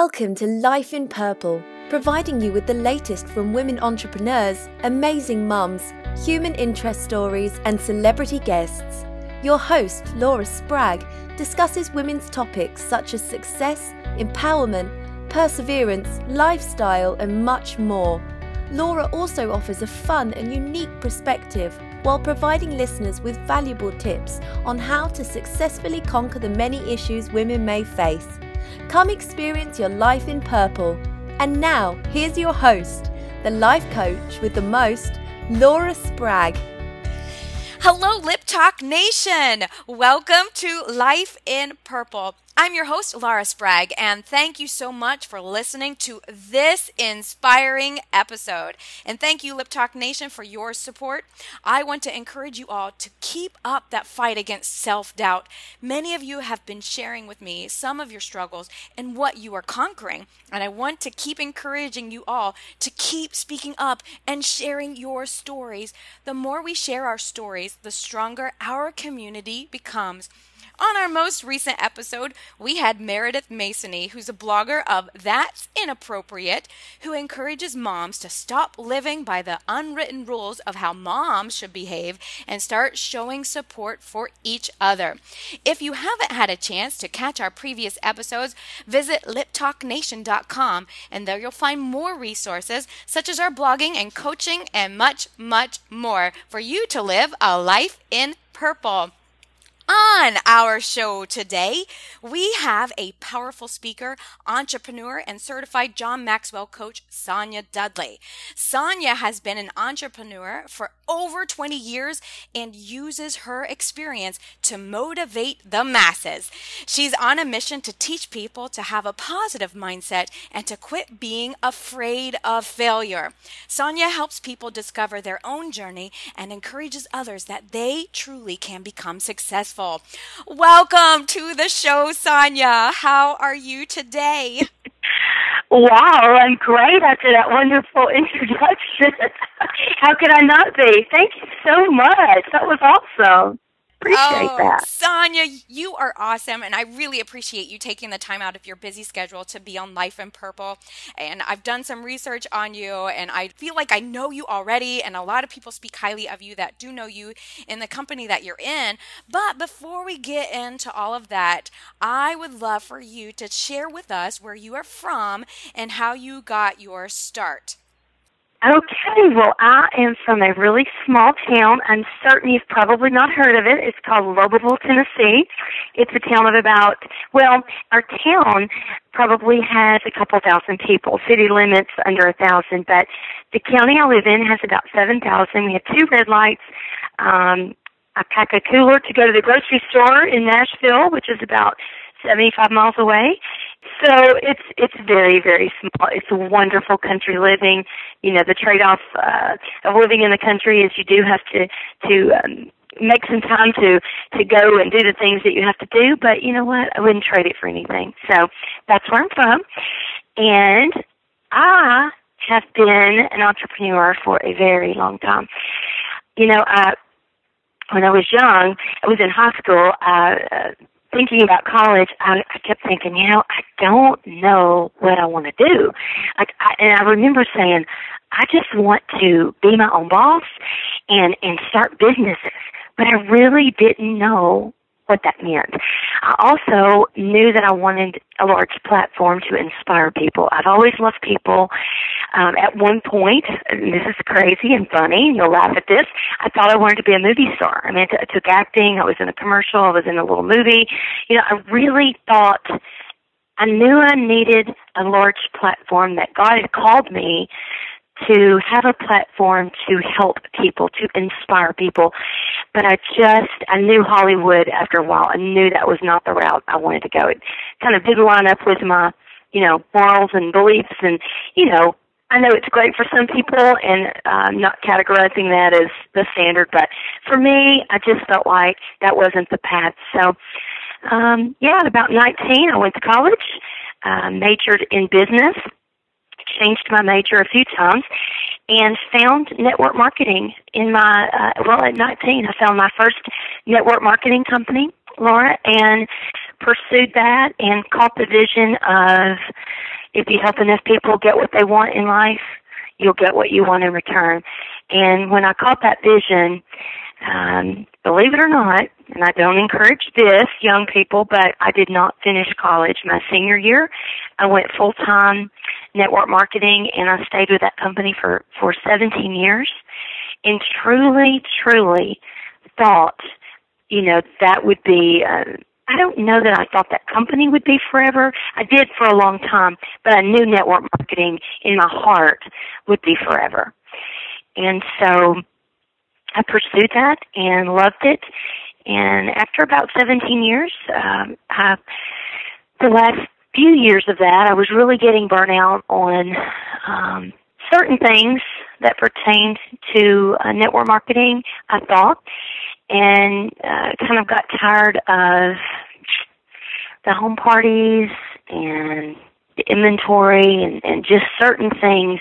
Welcome to Life in Purple, providing you with the latest from women entrepreneurs, amazing mums, human interest stories, and celebrity guests. Your host, Laura Spragg, discusses women's topics such as success, empowerment, perseverance, lifestyle, and much more. Laura also offers a fun and unique perspective while providing listeners with valuable tips on how to successfully conquer the many issues women may face. Come experience your life in purple. And now, here's your host, the life coach with the most, Laura Spragg. Hello, Lip Talk Nation! Welcome to Life in Purple. I'm your host, Laura Spragg, and thank you so much for listening to this inspiring episode. And thank you, Lip Talk Nation, for your support. I want to encourage you all to keep up that fight against self doubt. Many of you have been sharing with me some of your struggles and what you are conquering. And I want to keep encouraging you all to keep speaking up and sharing your stories. The more we share our stories, the stronger our community becomes. On our most recent episode, we had Meredith Masony, who's a blogger of That's Inappropriate, who encourages moms to stop living by the unwritten rules of how moms should behave and start showing support for each other. If you haven't had a chance to catch our previous episodes, visit liptalknation.com and there you'll find more resources such as our blogging and coaching and much, much more for you to live a life in purple. On our show today, we have a powerful speaker, entrepreneur, and certified John Maxwell coach, Sonia Dudley. Sonia has been an entrepreneur for over 20 years and uses her experience to motivate the masses. She's on a mission to teach people to have a positive mindset and to quit being afraid of failure. Sonia helps people discover their own journey and encourages others that they truly can become successful Welcome to the show, Sonia. How are you today? Wow, I'm great after that wonderful introduction. How could I not be? Thank you so much. That was awesome appreciate oh, that. Sonia, you are awesome. And I really appreciate you taking the time out of your busy schedule to be on Life in Purple. And I've done some research on you, and I feel like I know you already. And a lot of people speak highly of you that do know you in the company that you're in. But before we get into all of that, I would love for you to share with us where you are from and how you got your start. Okay, well, I am from a really small town. I'm certain you've probably not heard of it. It's called Lobelville, Tennessee. It's a town of about, well, our town probably has a couple thousand people. City limits under a thousand, but the county I live in has about 7,000. We have two red lights. Um, I pack a cooler to go to the grocery store in Nashville, which is about 75 miles away. So it's it's very very small. It's a wonderful country living. You know the trade off uh, of living in the country is you do have to to um, make some time to to go and do the things that you have to do. But you know what? I wouldn't trade it for anything. So that's where I'm from, and I have been an entrepreneur for a very long time. You know, I when I was young, I was in high school. Uh, thinking about college, I, I kept thinking, you know, I don't know what I want to do. Like, I, and I remember saying, I just want to be my own boss and and start businesses, but I really didn't know what that meant. I also knew that I wanted a large platform to inspire people. I've always loved people. Um, at one point, and this is crazy and funny, and you'll laugh at this, I thought I wanted to be a movie star. I mean, I took acting, I was in a commercial, I was in a little movie. You know, I really thought I knew I needed a large platform that God had called me to have a platform to help people, to inspire people. But I just, I knew Hollywood after a while. I knew that was not the route I wanted to go. It kind of didn't line up with my, you know, morals and beliefs. And, you know, I know it's great for some people, and I'm not categorizing that as the standard, but for me, I just felt like that wasn't the path. So, um, yeah, at about 19, I went to college, uh, majored in business, changed my major a few times and found network marketing in my uh, well at 19 I found my first network marketing company Laura and pursued that and caught the vision of if you help enough people get what they want in life, you'll get what you want in return. And when I caught that vision, um, believe it or not, and I don't encourage this, young people, but I did not finish college my senior year. I went full time network marketing and I stayed with that company for, for 17 years and truly, truly thought, you know, that would be, uh, I don't know that I thought that company would be forever. I did for a long time, but I knew network marketing in my heart would be forever. And so I pursued that and loved it. And after about 17 years, um, I, the last few years of that, I was really getting burnt out on um, certain things that pertained to uh, network marketing, I thought, and uh, kind of got tired of the home parties and the inventory and, and just certain things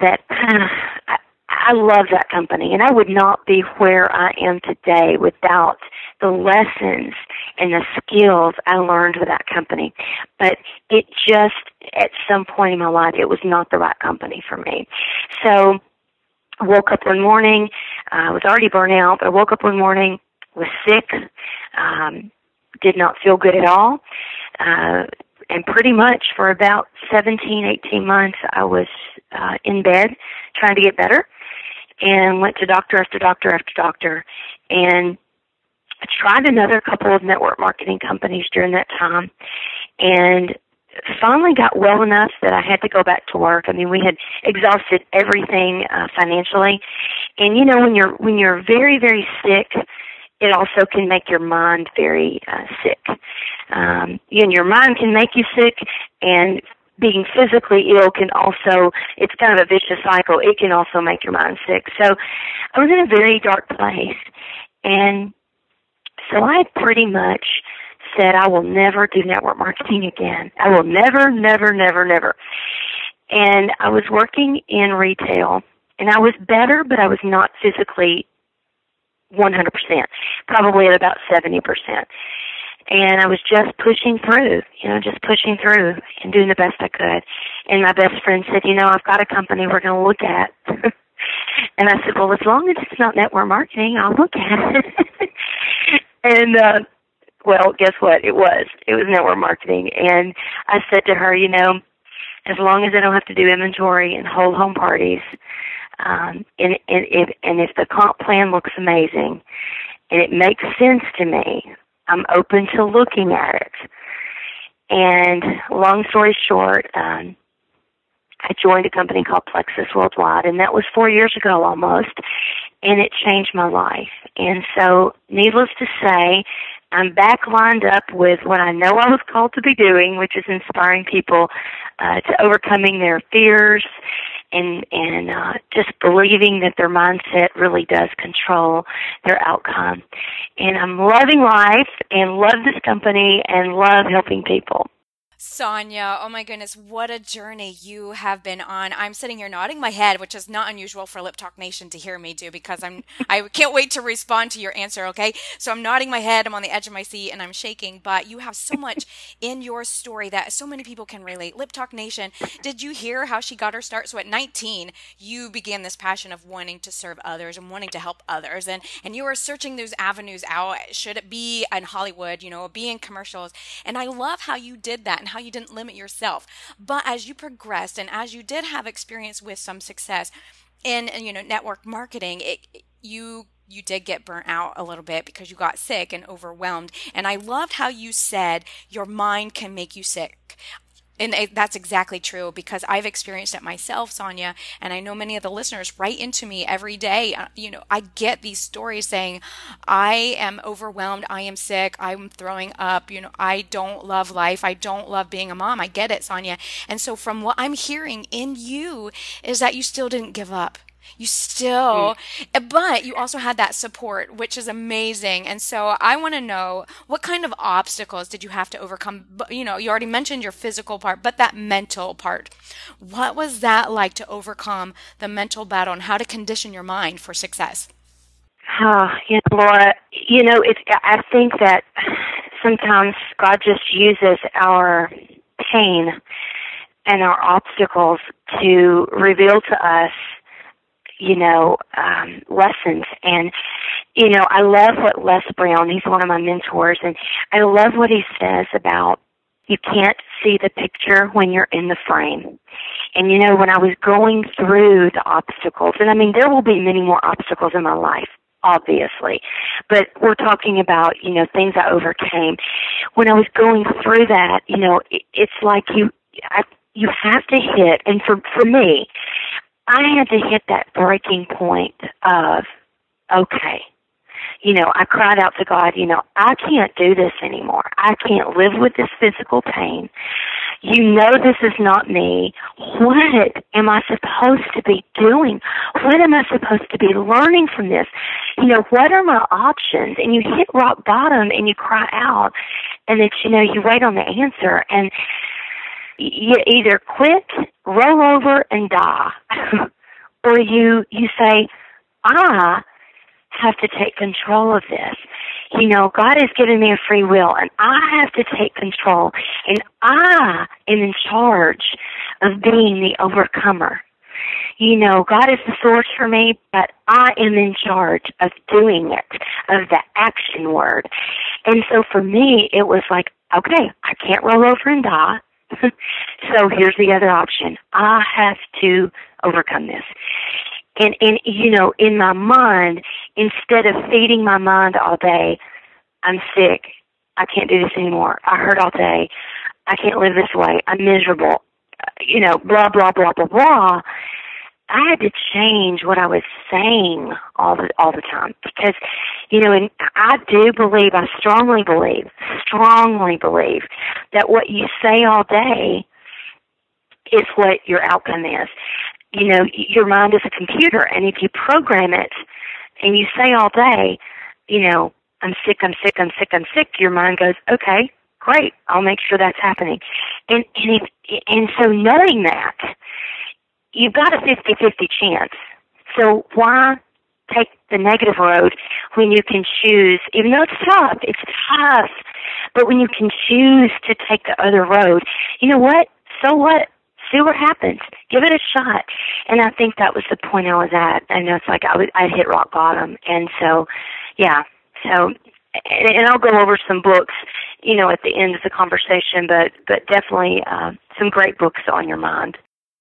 that I, I love that company, and I would not be where I am today without the lessons and the skills I learned with that company. But it just, at some point in my life, it was not the right company for me. So, I woke up one morning, I was already burnt out, but I woke up one morning, was sick, um, did not feel good at all. Uh, and pretty much for about 17, 18 months, I was uh, in bed trying to get better and went to doctor after doctor after doctor and tried another couple of network marketing companies during that time and finally got well enough that I had to go back to work. I mean, we had exhausted everything uh, financially. And you know, when you're when you're very very sick, it also can make your mind very uh, sick. Um, and your mind can make you sick, and being physically ill can also it's kind of a vicious cycle. It can also make your mind sick. So i was in a very dark place and so i pretty much said i will never do network marketing again. I will never never never never. And i was working in retail and i was better but i was not physically 100% probably at about 70% and I was just pushing through, you know, just pushing through and doing the best I could. And my best friend said, you know, I've got a company we're going to look at. and I said, well, as long as it's not network marketing, I'll look at it. and, uh, well, guess what? It was. It was network marketing. And I said to her, you know, as long as I don't have to do inventory and hold home parties, um, and, and, if, and if the comp plan looks amazing and it makes sense to me, I'm open to looking at it. And long story short, um, I joined a company called Plexus Worldwide, and that was four years ago almost, and it changed my life. And so, needless to say, I'm back lined up with what I know I was called to be doing, which is inspiring people uh, to overcoming their fears and and uh, just believing that their mindset really does control their outcome. And I'm loving life and love this company and love helping people. Sonia, oh my goodness, what a journey you have been on. I'm sitting here nodding my head, which is not unusual for Lip Talk Nation to hear me do because I'm I can't wait to respond to your answer, okay? So I'm nodding my head, I'm on the edge of my seat and I'm shaking, but you have so much in your story that so many people can relate. Lip Talk Nation, did you hear how she got her start? So at 19, you began this passion of wanting to serve others and wanting to help others and and you were searching those avenues out. Should it be in Hollywood, you know, be in commercials? And I love how you did that how you didn't limit yourself. But as you progressed and as you did have experience with some success in you know network marketing, it, you you did get burnt out a little bit because you got sick and overwhelmed. And I loved how you said your mind can make you sick and that's exactly true because I've experienced it myself, Sonia, and I know many of the listeners write into me every day. Uh, you know, I get these stories saying, I am overwhelmed, I am sick, I'm throwing up, you know, I don't love life, I don't love being a mom. I get it, Sonia. And so, from what I'm hearing in you, is that you still didn't give up you still mm. but you also had that support which is amazing. And so i want to know what kind of obstacles did you have to overcome? You know you already mentioned your physical part but that mental part. What was that like to overcome the mental battle and how to condition your mind for success? Oh, you know, Laura, you know, it's, I think that sometimes God just uses our pain and our obstacles to reveal to us you know, um, lessons. And, you know, I love what Les Brown, he's one of my mentors, and I love what he says about you can't see the picture when you're in the frame. And you know, when I was going through the obstacles, and I mean, there will be many more obstacles in my life, obviously, but we're talking about, you know, things I overcame. When I was going through that, you know, it, it's like you, I, you have to hit, and for, for me, I had to hit that breaking point of, okay, you know, I cried out to God, you know, I can't do this anymore. I can't live with this physical pain. You know this is not me. What am I supposed to be doing? What am I supposed to be learning from this? You know, what are my options? And you hit rock bottom and you cry out and it's, you know, you wait on the answer and you either quit, roll over and die, or you, you say, I have to take control of this. You know, God has given me a free will and I have to take control and I am in charge of being the overcomer. You know, God is the source for me, but I am in charge of doing it, of the action word. And so for me, it was like, okay, I can't roll over and die. so here's the other option. I have to overcome this. And and you know in my mind instead of feeding my mind all day i'm sick. I can't do this anymore. I hurt all day. I can't live this way. I'm miserable. Uh, you know blah blah blah blah blah i had to change what i was saying all the all the time because you know and i do believe i strongly believe strongly believe that what you say all day is what your outcome is you know, your mind is a computer, and if you program it and you say all day, you know, I'm sick, I'm sick, I'm sick, I'm sick, your mind goes, okay, great, I'll make sure that's happening. And and if, and so knowing that, you've got a 50-50 chance. So why take the negative road when you can choose, even though it's tough, it's tough, but when you can choose to take the other road, you know what? So what? see what happens. Give it a shot. And I think that was the point I was at. I know it's like I was, I hit rock bottom. And so, yeah. So, and, and I'll go over some books, you know, at the end of the conversation, but, but definitely, uh, some great books on your mind.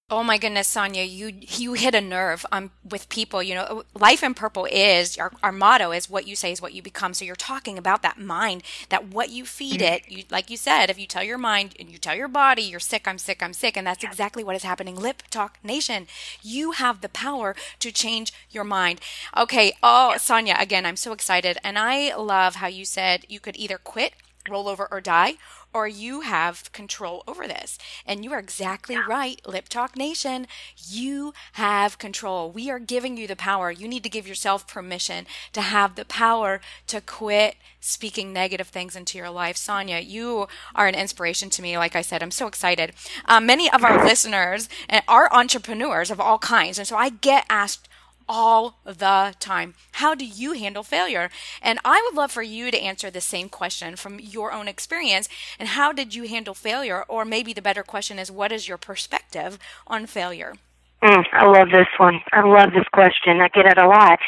Oh my goodness, Sonia, you you hit a nerve um, with people. You know, life in purple is our, our motto is what you say is what you become. So you're talking about that mind, that what you feed it. You, like you said, if you tell your mind and you tell your body you're sick, I'm sick, I'm sick, and that's exactly what is happening. Lip Talk Nation, you have the power to change your mind. Okay. Oh, Sonia, again, I'm so excited, and I love how you said you could either quit, roll over, or die, or you have control over this. And you are exactly yeah. right, Lip Talk Nation. You have control. We are giving you the power. You need to give yourself permission to have the power to quit speaking negative things into your life. Sonia, you are an inspiration to me. Like I said, I'm so excited. Um, many of our listeners are entrepreneurs of all kinds. And so I get asked all the time. How do you handle failure? And I would love for you to answer the same question from your own experience. And how did you handle failure? Or maybe the better question is, what is your perspective on failure? Mm, I love this one. I love this question. I get it a lot.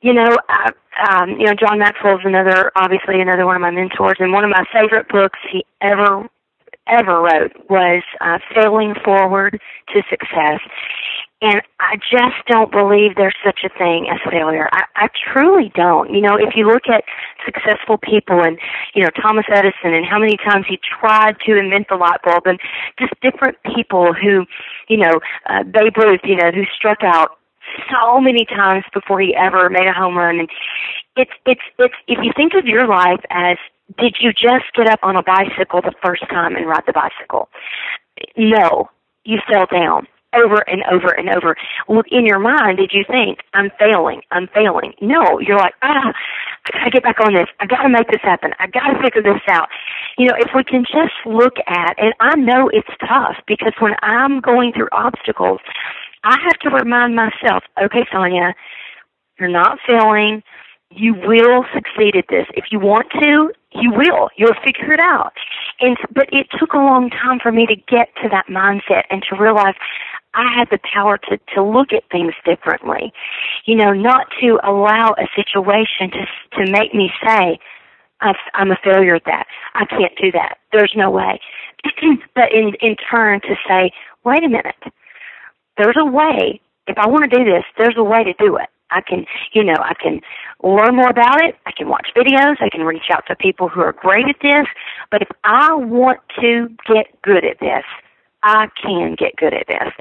You know, uh, um, you know, John Maxwell is another, obviously another one of my mentors, and one of my favorite books he ever ever wrote was uh, Failing Forward to Success. And I just don't believe there's such a thing as failure. I, I truly don't. You know, if you look at successful people and, you know, Thomas Edison and how many times he tried to invent the light bulb and just different people who, you know, uh, Babe Ruth, you know, who struck out so many times before he ever made a home run and it's it's it's if you think of your life as did you just get up on a bicycle the first time and ride the bicycle no you fell down over and over and over. Well, in your mind, did you think, I'm failing, I'm failing? No, you're like, ah, I gotta get back on this. I gotta make this happen. I gotta figure this out. You know, if we can just look at, and I know it's tough because when I'm going through obstacles, I have to remind myself, okay, Sonia, you're not failing. You will succeed at this. If you want to, you will. You'll figure it out. And but it took a long time for me to get to that mindset and to realize I had the power to to look at things differently. You know, not to allow a situation to to make me say I'm a failure at that. I can't do that. There's no way. but in in turn to say, wait a minute. There's a way. If I want to do this, there's a way to do it. I can, you know, I can learn more about it. I can watch videos. I can reach out to people who are great at this. But if I want to get good at this, I can get good at this.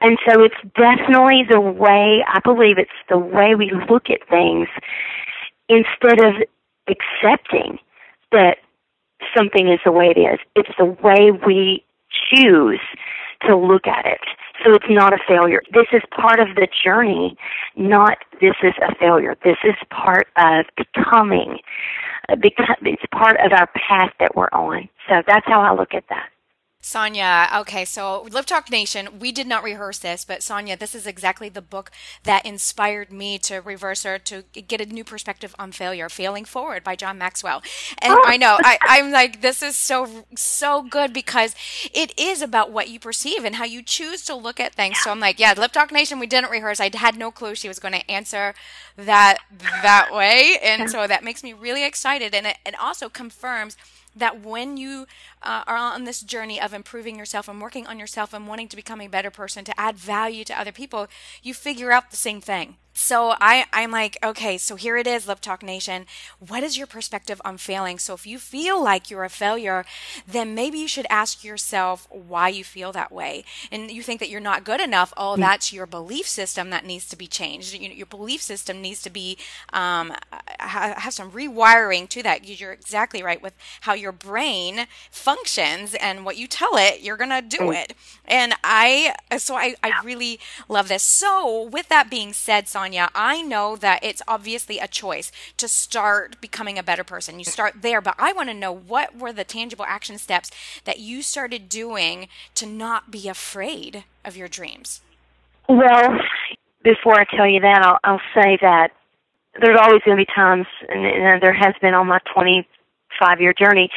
And so it's definitely the way, I believe it's the way we look at things instead of accepting that something is the way it is. It's the way we choose to look at it. So it's not a failure. This is part of the journey, not this is a failure. This is part of becoming. Because it's part of our path that we're on. So that's how I look at that. Sonia, okay, so Lip Talk Nation, we did not rehearse this, but Sonia, this is exactly the book that inspired me to reverse or to get a new perspective on failure, Failing Forward by John Maxwell. And oh. I know, I, I'm like, this is so, so good because it is about what you perceive and how you choose to look at things. So I'm like, yeah, Lip Talk Nation, we didn't rehearse. I had no clue she was going to answer that that way. And so that makes me really excited. And it, it also confirms that when you uh, are on this journey of improving yourself and working on yourself and wanting to become a better person to add value to other people, you figure out the same thing so I, I'm like, okay, so here it is, Lip Talk Nation. What is your perspective on failing? So if you feel like you're a failure, then maybe you should ask yourself why you feel that way. And you think that you're not good enough. Oh, mm. that's your belief system that needs to be changed. You know, your belief system needs to be um, have some rewiring to that. You're exactly right with how your brain functions and what you tell it, you're gonna do mm. it. And I, so I, I really love this. So with that being said, Sonia Sonia, I know that it's obviously a choice to start becoming a better person. You start there, but I want to know what were the tangible action steps that you started doing to not be afraid of your dreams? Well, before I tell you that, I'll, I'll say that there's always going to be times, and, and there has been on my 25 year journey,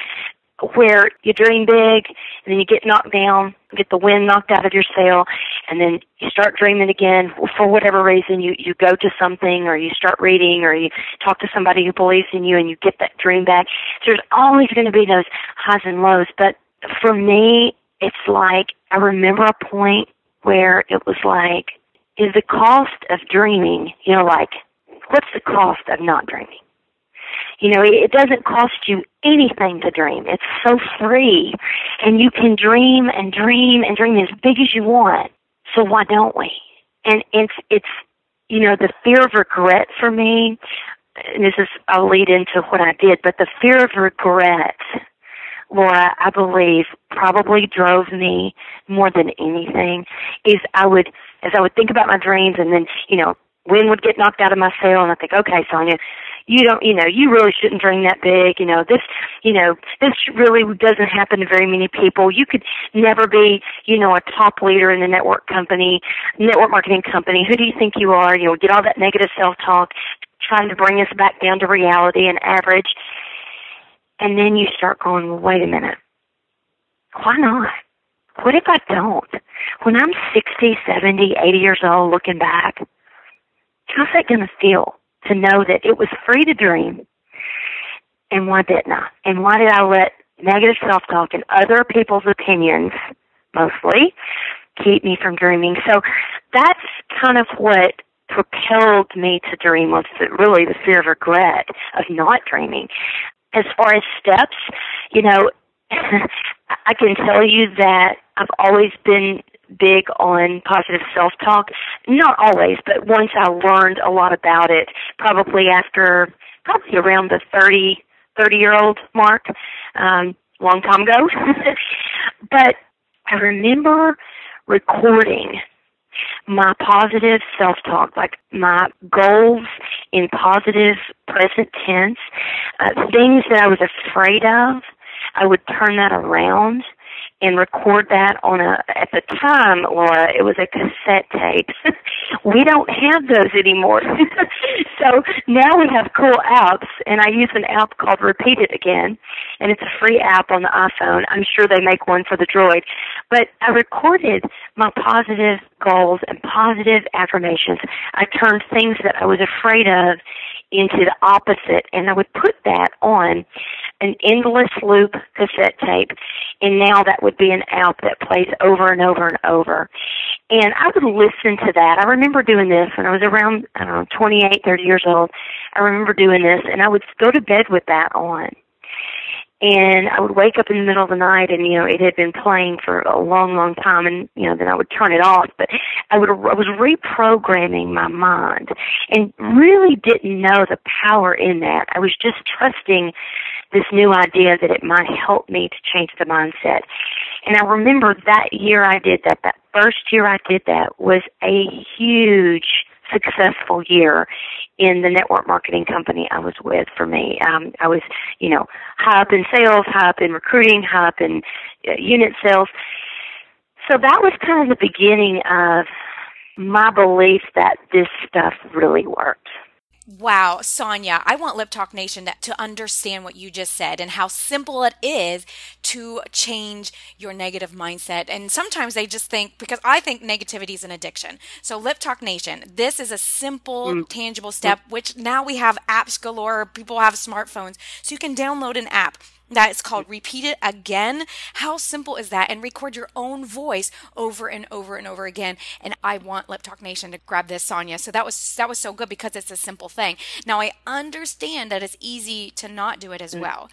where you dream big and then you get knocked down, get the wind knocked out of your sail, and then you start dreaming again for whatever reason. You you go to something, or you start reading, or you talk to somebody who believes in you, and you get that dream back. So there's always going to be those highs and lows. But for me, it's like I remember a point where it was like, is the cost of dreaming? You know, like what's the cost of not dreaming? You know, it doesn't cost you anything to dream. It's so free. And you can dream and dream and dream as big as you want. So why don't we? And it's, it's, you know, the fear of regret for me, and this is, I'll lead into what I did, but the fear of regret, Laura, I believe probably drove me more than anything is I would, as I would think about my dreams and then, you know, wind would get knocked out of my sail and I think, okay, Sonia, you don't, you know, you really shouldn't dream that big. You know, this, you know, this really doesn't happen to very many people. You could never be, you know, a top leader in a network company, network marketing company. Who do you think you are? You know, get all that negative self-talk, trying to bring us back down to reality and average. And then you start going, wait a minute. Why not? What if I don't? When I'm 60, 70, 80 years old looking back, how's that going to feel? To know that it was free to dream. And why didn't I? And why did I let negative self talk and other people's opinions, mostly, keep me from dreaming? So that's kind of what propelled me to dream was really the fear of regret of not dreaming. As far as steps, you know, I can tell you that I've always been big on positive self talk. Not always, but once I learned a lot about it, probably after probably around the 30 30 year old mark, um, long time ago. but I remember recording my positive self talk, like my goals in positive present tense, uh, things that I was afraid of. I would turn that around and record that on a at the time laura it was a cassette tape. We don't have those anymore. So now we have cool apps and i use an app called repeat it again and it's a free app on the iphone. I'm sure they make one for the droid but i recorded my positive goals and positive affirmations i turned things that i was afraid of into the opposite and I would put that on an endless loop cassette tape and now that would be an app that plays over and over and over. And I would listen to that. I remember doing this when I was around, I don't know, 28, 30 years old. I remember doing this and I would go to bed with that on and I would wake up in the middle of the night and you know it had been playing for a long long time and you know then I would turn it off. But I would I was reprogramming my mind and really didn't know the power in that. I was just trusting this new idea that it might help me to change the mindset. And I remember that year I did that that first year I did that was a huge successful year in the network marketing company I was with for me. Um, I was, you know, high up in sales, high up in recruiting, high up in uh, unit sales. So that was kind of the beginning of my belief that this stuff really worked. Wow, Sonia, I want Lip Talk Nation to understand what you just said and how simple it is to change your negative mindset. And sometimes they just think, because I think negativity is an addiction. So, Lip Talk Nation, this is a simple, mm. tangible step, which now we have apps galore. People have smartphones. So, you can download an app that is called repeat it again. How simple is that? And record your own voice over and over and over again. And I want Lip Talk Nation to grab this, Sonia. So that was that was so good because it's a simple thing. Now I understand that it's easy to not do it as mm. well.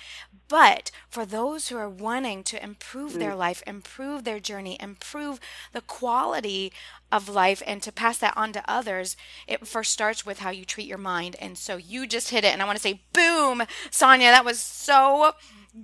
But for those who are wanting to improve mm. their life, improve their journey, improve the quality of life and to pass that on to others, it first starts with how you treat your mind. And so you just hit it. And I want to say, boom, Sonia, that was so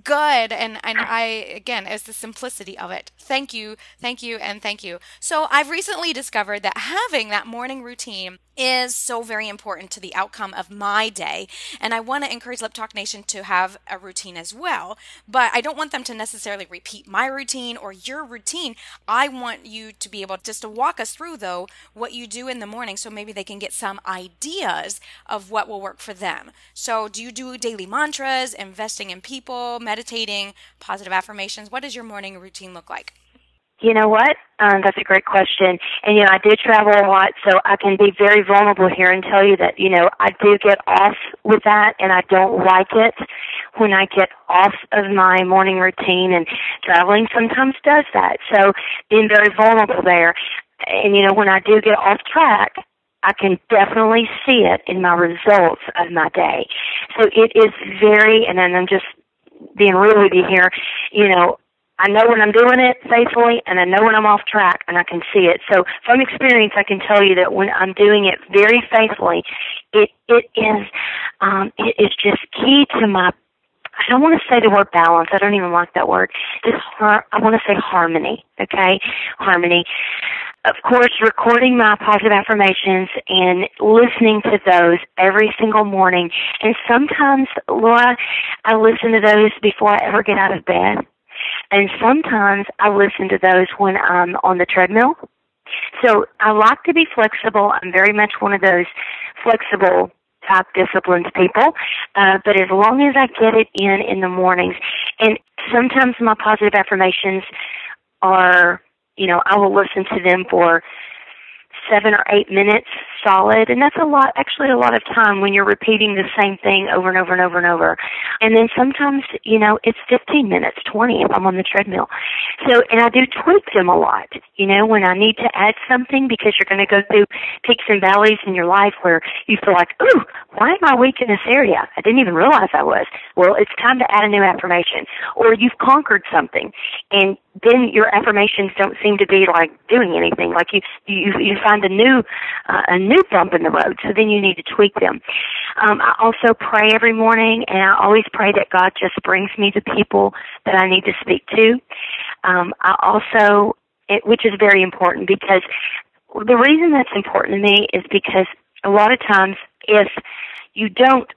good and and i again it's the simplicity of it thank you thank you and thank you so i've recently discovered that having that morning routine is so very important to the outcome of my day. And I want to encourage Lip Talk Nation to have a routine as well. But I don't want them to necessarily repeat my routine or your routine. I want you to be able just to walk us through, though, what you do in the morning so maybe they can get some ideas of what will work for them. So, do you do daily mantras, investing in people, meditating, positive affirmations? What does your morning routine look like? You know what? Um, that's a great question. And, you know, I do travel a lot, so I can be very vulnerable here and tell you that, you know, I do get off with that and I don't like it when I get off of my morning routine and traveling sometimes does that. So being very vulnerable there. And, you know, when I do get off track, I can definitely see it in my results of my day. So it is very, and then I'm just being real with you here, you know, I know when I'm doing it faithfully and I know when I'm off track and I can see it. So from experience I can tell you that when I'm doing it very faithfully, it it is um it is just key to my I don't want to say the word balance. I don't even like that word. Just har- I want to say harmony. Okay, harmony. Of course, recording my positive affirmations and listening to those every single morning. And sometimes, Laura, I listen to those before I ever get out of bed. And sometimes I listen to those when I'm on the treadmill. So I like to be flexible. I'm very much one of those flexible type disciplined people. Uh, but as long as I get it in in the mornings, and sometimes my positive affirmations are, you know, I will listen to them for seven or eight minutes solid and that's a lot actually a lot of time when you're repeating the same thing over and over and over and over. And then sometimes you know it's 15 minutes 20 if i'm on the treadmill. So and i do tweak them a lot you know when i need to add something because you're going to go through peaks and valleys in your life where you feel like ooh why am i weak in this area? I didn't even realize i was. Well it's time to add a new affirmation. Or you've conquered something and then your affirmations don't seem to be like doing anything. Like you you you find a new uh, a new new bump in the road, so then you need to tweak them. Um, I also pray every morning, and I always pray that God just brings me the people that I need to speak to. Um, I also, it, which is very important because the reason that's important to me is because a lot of times if you don't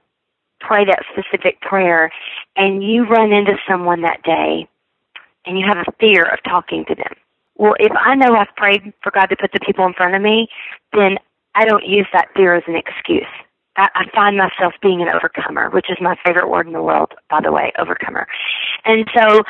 pray that specific prayer and you run into someone that day and you have a fear of talking to them. Well, if I know I've prayed for God to put the people in front of me, then I don't use that fear as an excuse. I, find myself being an overcomer, which is my favorite word in the world, by the way, overcomer. And so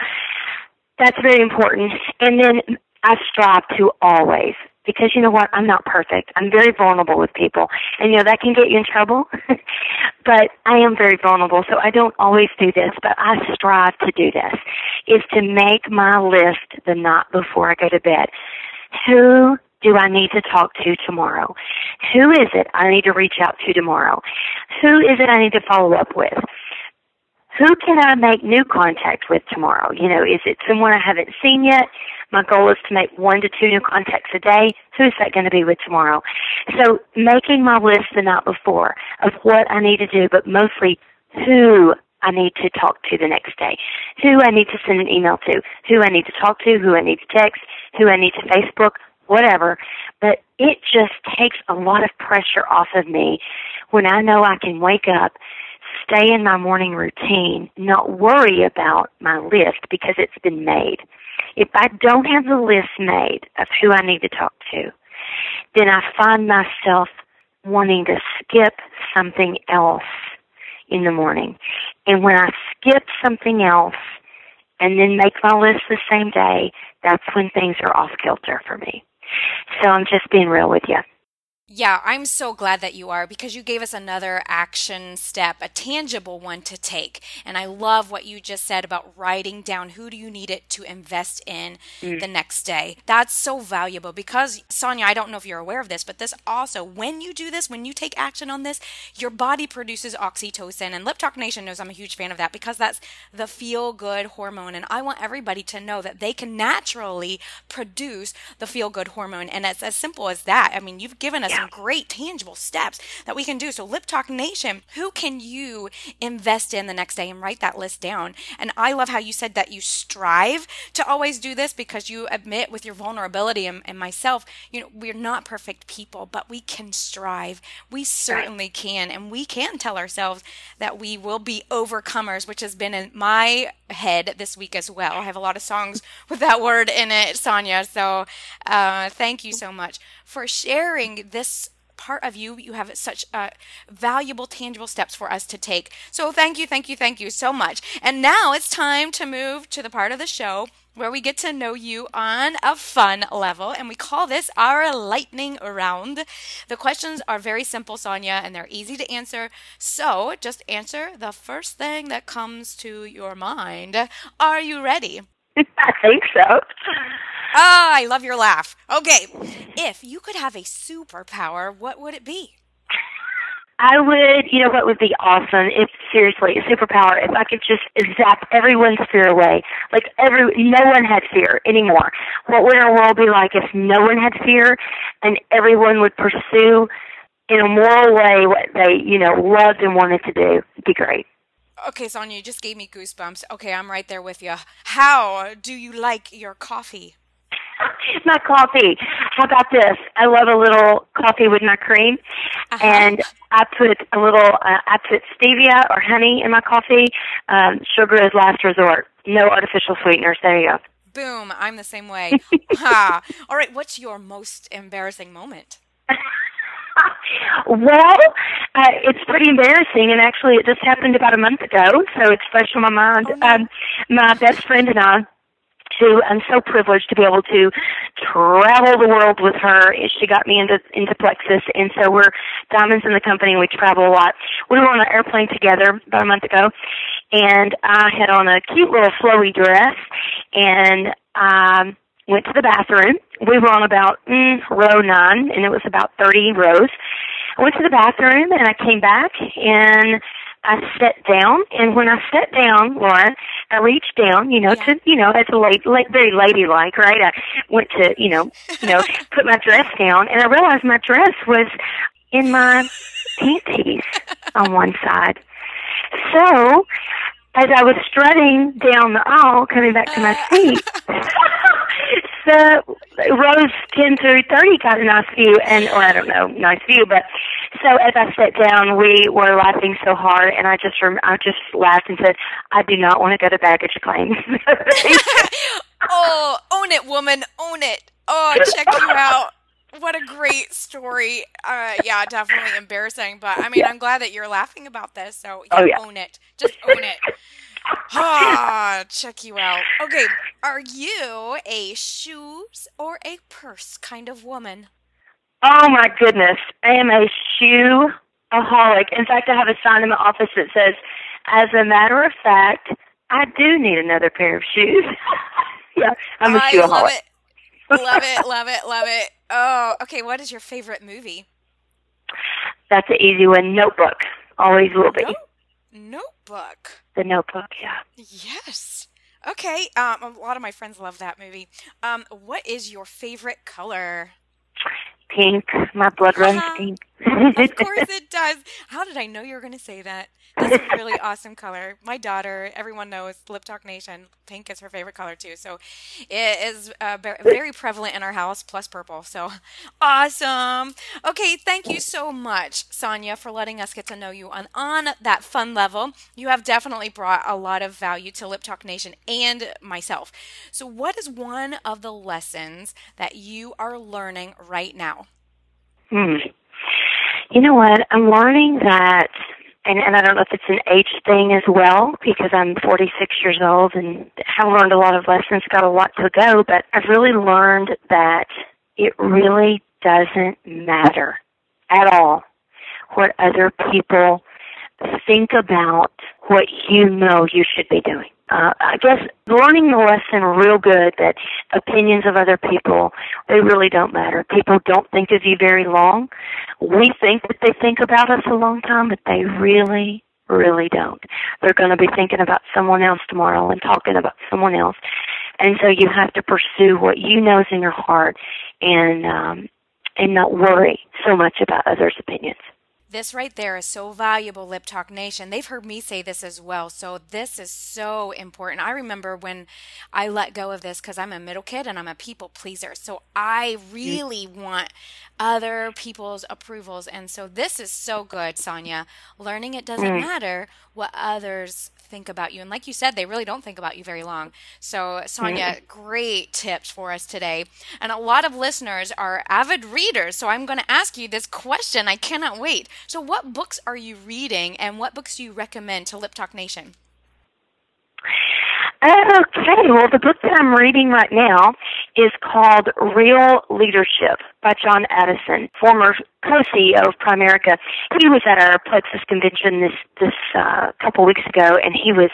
that's very important. And then I strive to always because you know what? I'm not perfect. I'm very vulnerable with people. And you know, that can get you in trouble. but I am very vulnerable, so I don't always do this, but I strive to do this, is to make my list the night before I go to bed. Who do I need to talk to tomorrow? Who is it I need to reach out to tomorrow? Who is it I need to follow up with? Who can I make new contact with tomorrow? You know, is it someone I haven't seen yet? My goal is to make one to two new contacts a day. Who's that going to be with tomorrow? So making my list the night before of what I need to do, but mostly who I need to talk to the next day, who I need to send an email to, who I need to talk to, who I need to text, who I need to Facebook, whatever. But it just takes a lot of pressure off of me when I know I can wake up, stay in my morning routine, not worry about my list because it's been made. If I don't have the list made of who I need to talk to, then I find myself wanting to skip something else in the morning. And when I skip something else and then make my list the same day, that's when things are off kilter for me. So I'm just being real with you. Yeah, I'm so glad that you are because you gave us another action step, a tangible one to take. And I love what you just said about writing down who do you need it to invest in mm. the next day. That's so valuable because Sonia, I don't know if you're aware of this, but this also when you do this, when you take action on this, your body produces oxytocin and Lip Talk Nation knows I'm a huge fan of that because that's the feel good hormone and I want everybody to know that they can naturally produce the feel good hormone and it's as simple as that. I mean, you've given us some great tangible steps that we can do. So, Lip Talk Nation, who can you invest in the next day and write that list down? And I love how you said that you strive to always do this because you admit with your vulnerability and, and myself, you know, we're not perfect people, but we can strive. We certainly right. can. And we can tell ourselves that we will be overcomers, which has been in my head this week as well. I have a lot of songs with that word in it, Sonia. So, uh, thank you so much for sharing this part of you. You have such uh, valuable, tangible steps for us to take. So thank you, thank you, thank you so much. And now it's time to move to the part of the show where we get to know you on a fun level. And we call this our lightning round. The questions are very simple, Sonia, and they're easy to answer. So just answer the first thing that comes to your mind. Are you ready? I think so. Ah, I love your laugh. Okay, if you could have a superpower, what would it be? I would, you know what would be awesome if seriously, a superpower, if I could just zap everyone's fear away. Like every no one had fear anymore. What would our world be like if no one had fear and everyone would pursue in a moral way what they, you know, loved and wanted to do? It'd be great. Okay, Sonia, you just gave me goosebumps. Okay, I'm right there with you. How do you like your coffee? My coffee. How about this? I love a little coffee with my cream, uh-huh. and I put a little. Uh, I put stevia or honey in my coffee. Um, sugar is last resort. No artificial sweeteners. There you go. Boom! I'm the same way. ha! All right. What's your most embarrassing moment? well, uh, it's pretty embarrassing, and actually, it just happened about a month ago, so it's fresh on my mind. Oh, no. um, my best friend and I to I'm so privileged to be able to travel the world with her. She got me into into Plexus and so we're diamonds in the company we travel a lot. We were on an airplane together about a month ago and I had on a cute little flowy dress and um went to the bathroom. We were on about mm, row nine and it was about thirty rows. I went to the bathroom and I came back and I sat down, and when I sat down, Laura, I reached down, you know, yeah. to you know, as a lady, like very ladylike, right? I went to, you know, you know, put my dress down, and I realized my dress was in my panties on one side. So, as I was strutting down the aisle, coming back to my seat, the rows 10 through 30 got a nice view, and, or I don't know, nice view, but so as I sat down, we were laughing so hard, and I just, rem- I just laughed and said, I do not want to go to baggage claim. oh, own it, woman, own it. Oh, check you out. What a great story. Uh, yeah, definitely embarrassing, but I mean, yeah. I'm glad that you're laughing about this. So yeah, oh, yeah. own it. Just own it. Ah, check you out. Okay, are you a shoes or a purse kind of woman? Oh my goodness, I am a shoeaholic. In fact, I have a sign in the office that says, "As a matter of fact, I do need another pair of shoes." yeah, I'm a I shoeaholic. love It. Love it, love it, love it. Oh, okay. What is your favorite movie? That's an easy one. Notebook. Always will be. Notebook. The Notebook. Yeah. Yes. Okay. Um, a lot of my friends love that movie. Um, what is your favorite color? Pink. My blood runs uh-huh. pink. of course it does. How did I know you were going to say that? That's a really awesome color. My daughter, everyone knows Lip Talk Nation, pink is her favorite color too. So it is uh, very prevalent in our house, plus purple. So awesome. Okay, thank you so much, Sonya, for letting us get to know you on, on that fun level. You have definitely brought a lot of value to Lip Talk Nation and myself. So, what is one of the lessons that you are learning right now? Hmm. You know what? I'm learning that and, and I don't know if it's an age thing as well because I'm 46 years old and have learned a lot of lessons, got a lot to go, but I've really learned that it really doesn't matter at all what other people think about what you know you should be doing uh, I guess learning the lesson real good that opinions of other people they really don't matter. People don't think of you very long. We think that they think about us a long time, but they really, really don't. They're going to be thinking about someone else tomorrow and talking about someone else, and so you have to pursue what you know is in your heart and um, and not worry so much about others' opinions. This right there is so valuable, Lip Talk Nation. They've heard me say this as well. So, this is so important. I remember when I let go of this because I'm a middle kid and I'm a people pleaser. So, I really want other people's approvals. And so, this is so good, Sonya. Learning it doesn't mm. matter what others think about you. And like you said, they really don't think about you very long. So, Sonya, great tips for us today. And a lot of listeners are avid readers. So, I'm going to ask you this question. I cannot wait. So, what books are you reading and what books do you recommend to Lip Talk Nation? Okay, well, the book that I'm reading right now is called Real Leadership by John Addison, former co-CEO of Primerica. He was at our Plexus convention this this uh, couple weeks ago, and he was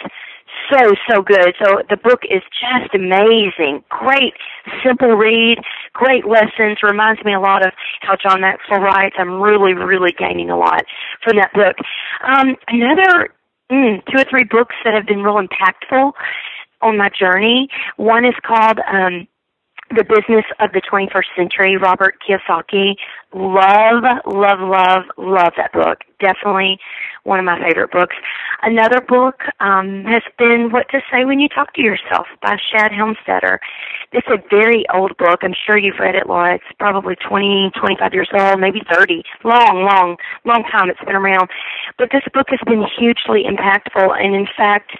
so so good. So the book is just amazing. Great, simple read, great lessons. Reminds me a lot of how John Maxwell writes. I'm really really gaining a lot from that book. Um, another mm, two or three books that have been real impactful on my journey. One is called um, The Business of the 21st Century, Robert Kiyosaki. Love, love, love, love that book. Definitely one of my favorite books. Another book um, has been What to Say When You Talk to Yourself by Shad Helmstetter. It's a very old book. I'm sure you've read it, Laura. It's probably 20, 25 years old, maybe 30. Long, long, long time it's been around. But this book has been hugely impactful, and in fact,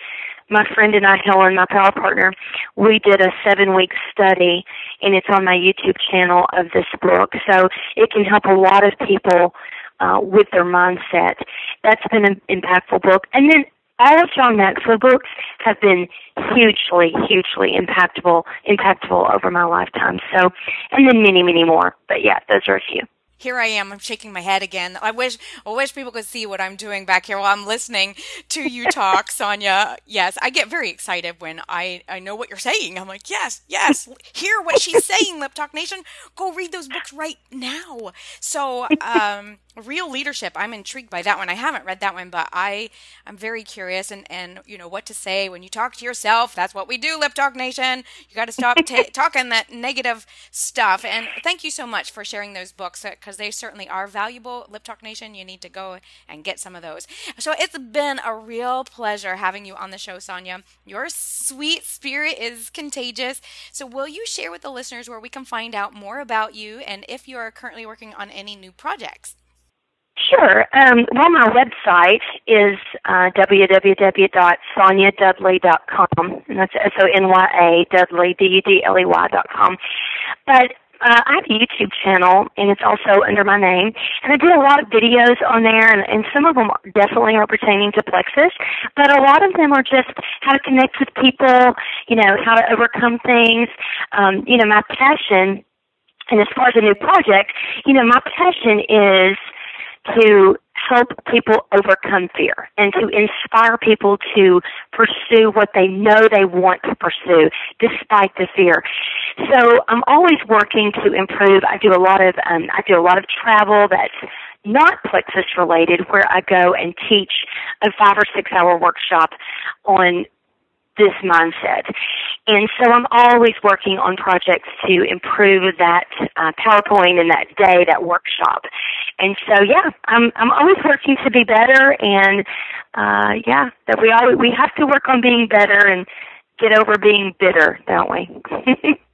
my friend and I, Helen, my power partner, we did a seven week study and it's on my YouTube channel of this book. So it can help a lot of people uh, with their mindset. That's been an impactful book. And then all of John Maxwell books have been hugely, hugely impactful, impactful over my lifetime. So, and then many, many more. But yeah, those are a few here I am. I'm shaking my head again. I wish I wish people could see what I'm doing back here while I'm listening to you talk, Sonya. Yes, I get very excited when I I know what you're saying. I'm like, yes, yes, hear what she's saying, Lip Talk Nation. Go read those books right now. So, um, real leadership i'm intrigued by that one i haven't read that one but i i'm very curious and and you know what to say when you talk to yourself that's what we do lip talk nation you got to stop t- talking that negative stuff and thank you so much for sharing those books because they certainly are valuable. Lip talk nation you need to go and get some of those. So it's been a real pleasure having you on the show sonya. Your sweet spirit is contagious. So will you share with the listeners where we can find out more about you and if you are currently working on any new projects? Sure. Um, well, my website is uh, www.sonyadudley.com, and that's S O N Y A Dudley D U D L E Y.com. But uh, I have a YouTube channel, and it's also under my name. And I do a lot of videos on there, and, and some of them definitely are pertaining to Plexus, but a lot of them are just how to connect with people, you know, how to overcome things. Um, you know, my passion, and as far as a new project, you know, my passion is to help people overcome fear and to inspire people to pursue what they know they want to pursue despite the fear. So I'm always working to improve. I do a lot of um, I do a lot of travel that's not plexus related where I go and teach a five or six hour workshop on this mindset. And so I'm always working on projects to improve that uh, PowerPoint and that day, that workshop. And so, yeah, I'm I'm always working to be better, and uh, yeah, that we always we have to work on being better and get over being bitter, don't we?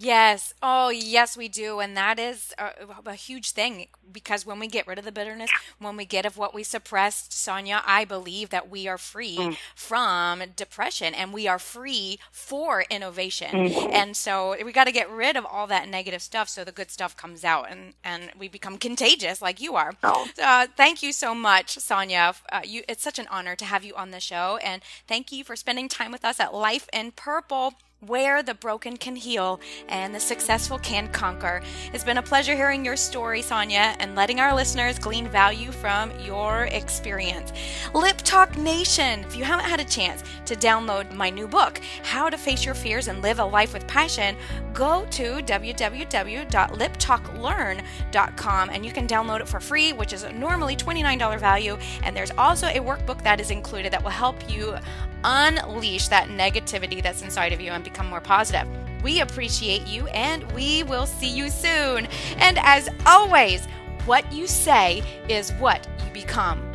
Yes. Oh, yes, we do. And that is a, a, huge thing because when we get rid of the bitterness, when we get of what we suppressed, Sonya, I believe that we are free mm. from depression and we are free for innovation. Mm. And so we got to get rid of all that negative stuff so the good stuff comes out and, and we become contagious like you are. Oh. Uh, thank you so much, Sonya. Uh, you, it's such an honor to have you on the show. And thank you for spending time with us at Life in Purple where the broken can heal and the successful can conquer. It's been a pleasure hearing your story, Sonya, and letting our listeners glean value from your experience. Lip Talk Nation, if you haven't had a chance to download my new book, How to Face Your Fears and Live a Life with Passion, go to www.liptalklearn.com and you can download it for free, which is normally $29 value. And there's also a workbook that is included that will help you unleash that negativity that's inside of you and become more positive. We appreciate you and we will see you soon. And as always, what you say is what you become.